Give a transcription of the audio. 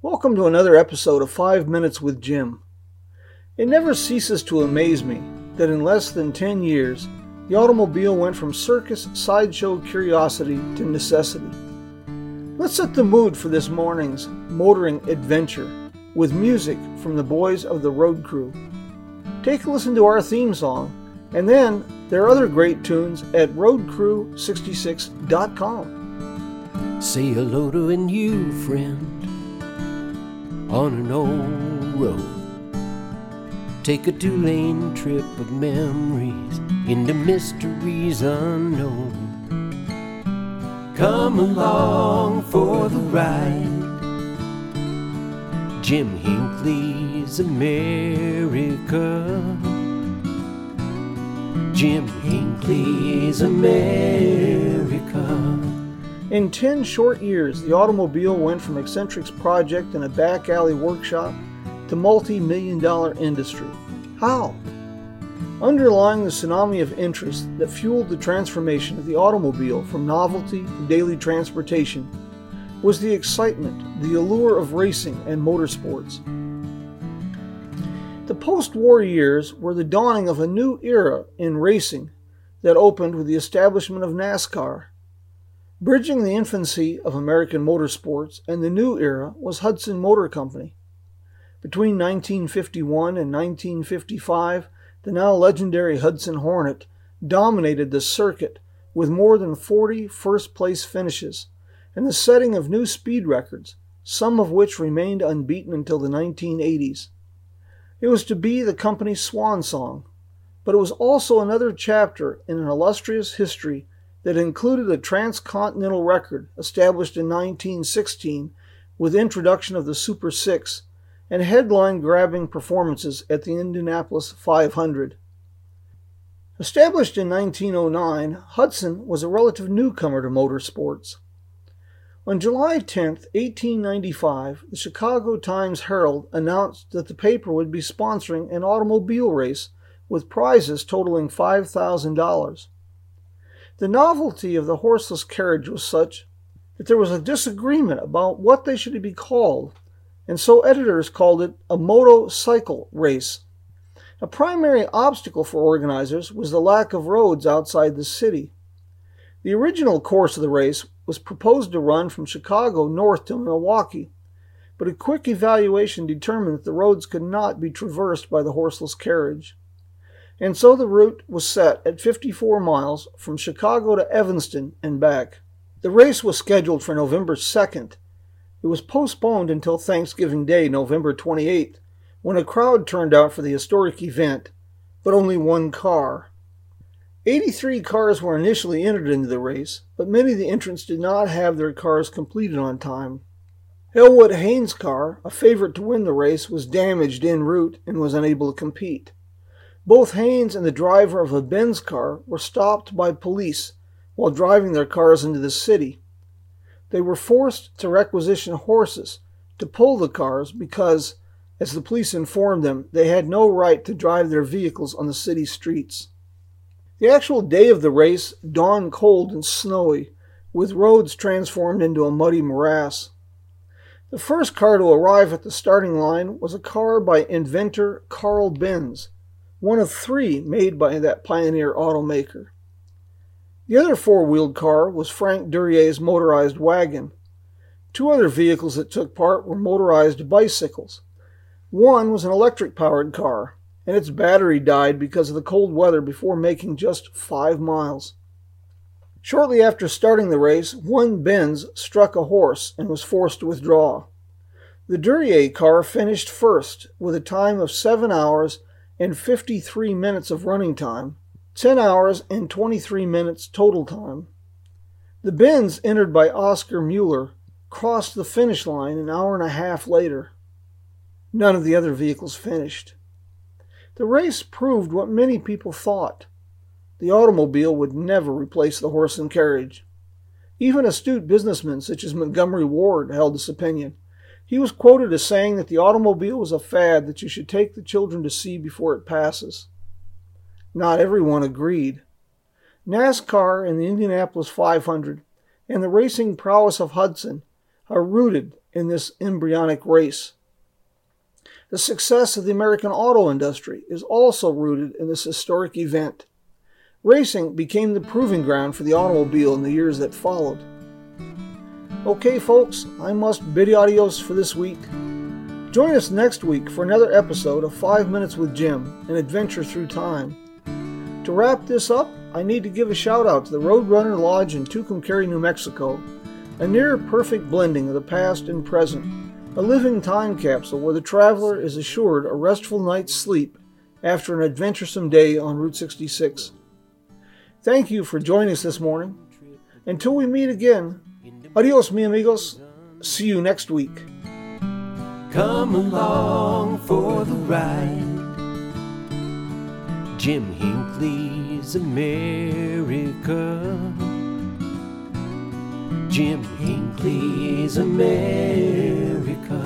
Welcome to another episode of 5 Minutes with Jim. It never ceases to amaze me that in less than 10 years, the automobile went from circus sideshow curiosity to necessity. Let's set the mood for this morning's motoring adventure with music from the boys of the Road Crew. Take a listen to our theme song, and then there are other great tunes at roadcrew66.com. Say hello to a new friend on an old road. Take a two lane trip of memories into mysteries unknown. Come along for the ride. Jim Hinckley's America. Jim Hinckley's America. In 10 short years, the automobile went from eccentric's project in a back alley workshop to multi million dollar industry. How? Underlying the tsunami of interest that fueled the transformation of the automobile from novelty to daily transportation was the excitement, the allure of racing and motorsports. The post war years were the dawning of a new era in racing that opened with the establishment of NASCAR Bridging the infancy of American motorsports and the new era was Hudson Motor Company. Between 1951 and 1955, the now legendary Hudson Hornet dominated the circuit with more than 40 first place finishes and the setting of new speed records, some of which remained unbeaten until the 1980s. It was to be the company's swan song, but it was also another chapter in an illustrious history that included a transcontinental record established in 1916 with introduction of the Super 6 and headline grabbing performances at the Indianapolis 500. Established in 1909, Hudson was a relative newcomer to motorsports. On July 10, 1895, the Chicago Times Herald announced that the paper would be sponsoring an automobile race with prizes totaling $5,000. The novelty of the horseless carriage was such that there was a disagreement about what they should be called, and so editors called it a motorcycle race. A primary obstacle for organizers was the lack of roads outside the city. The original course of the race was proposed to run from Chicago north to Milwaukee, but a quick evaluation determined that the roads could not be traversed by the horseless carriage and so the route was set at 54 miles from Chicago to Evanston and back. The race was scheduled for November 2nd. It was postponed until Thanksgiving Day, November 28th, when a crowd turned out for the historic event, but only one car. 83 cars were initially entered into the race, but many of the entrants did not have their cars completed on time. Elwood Haynes' car, a favorite to win the race, was damaged en route and was unable to compete. Both Haynes and the driver of a Benz car were stopped by police while driving their cars into the city. They were forced to requisition horses to pull the cars because, as the police informed them, they had no right to drive their vehicles on the city streets. The actual day of the race dawned cold and snowy, with roads transformed into a muddy morass. The first car to arrive at the starting line was a car by inventor Carl Benz one of three made by that pioneer automaker. The other four wheeled car was Frank Duryea's motorized wagon. Two other vehicles that took part were motorized bicycles. One was an electric powered car, and its battery died because of the cold weather before making just five miles. Shortly after starting the race, one Benz struck a horse and was forced to withdraw. The Duryea car finished first with a time of 7 hours and 53 minutes of running time, 10 hours and 23 minutes total time. The Benz entered by Oscar Mueller crossed the finish line an hour and a half later. None of the other vehicles finished. The race proved what many people thought. The automobile would never replace the horse and carriage. Even astute businessmen such as Montgomery Ward held this opinion. He was quoted as saying that the automobile was a fad that you should take the children to see before it passes. Not everyone agreed. NASCAR and the Indianapolis 500 and the racing prowess of Hudson are rooted in this embryonic race. The success of the American auto industry is also rooted in this historic event. Racing became the proving ground for the automobile in the years that followed. Okay, folks, I must bid you adios for this week. Join us next week for another episode of 5 Minutes with Jim, an adventure through time. To wrap this up, I need to give a shout out to the Roadrunner Lodge in Tucumcari, New Mexico, a near perfect blending of the past and present, a living time capsule where the traveler is assured a restful night's sleep after an adventuresome day on Route 66. Thank you for joining us this morning. Until we meet again, adios, mi amigos. See you next week. Come along for the ride. Jim Hinckley's America. Jim Hinckley's America.